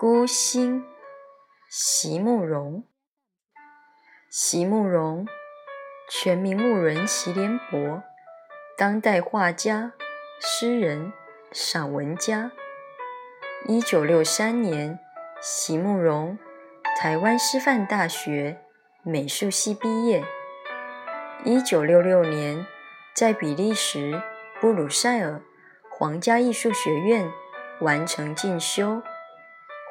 孤星，席慕容。席慕容，全名慕人席联博，当代画家、诗人、散文家。一九六三年，席慕容台湾师范大学美术系毕业。一九六六年，在比利时布鲁塞尔皇家艺术学院完成进修，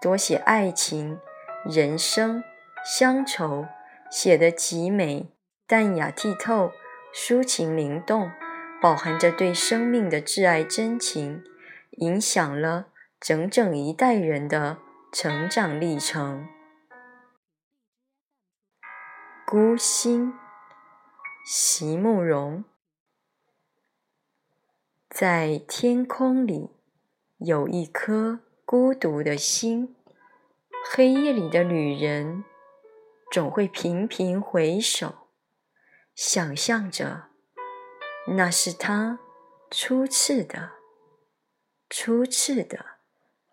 多写爱情、人生、乡愁，写得极美、淡雅剔透、抒情灵动，饱含着对生命的挚爱真情，影响了整整一代人的成长历程。孤星。席慕容，在天空里有一颗孤独的心，黑夜里的旅人总会频频回首，想象着那是他初次的、初次的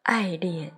爱恋。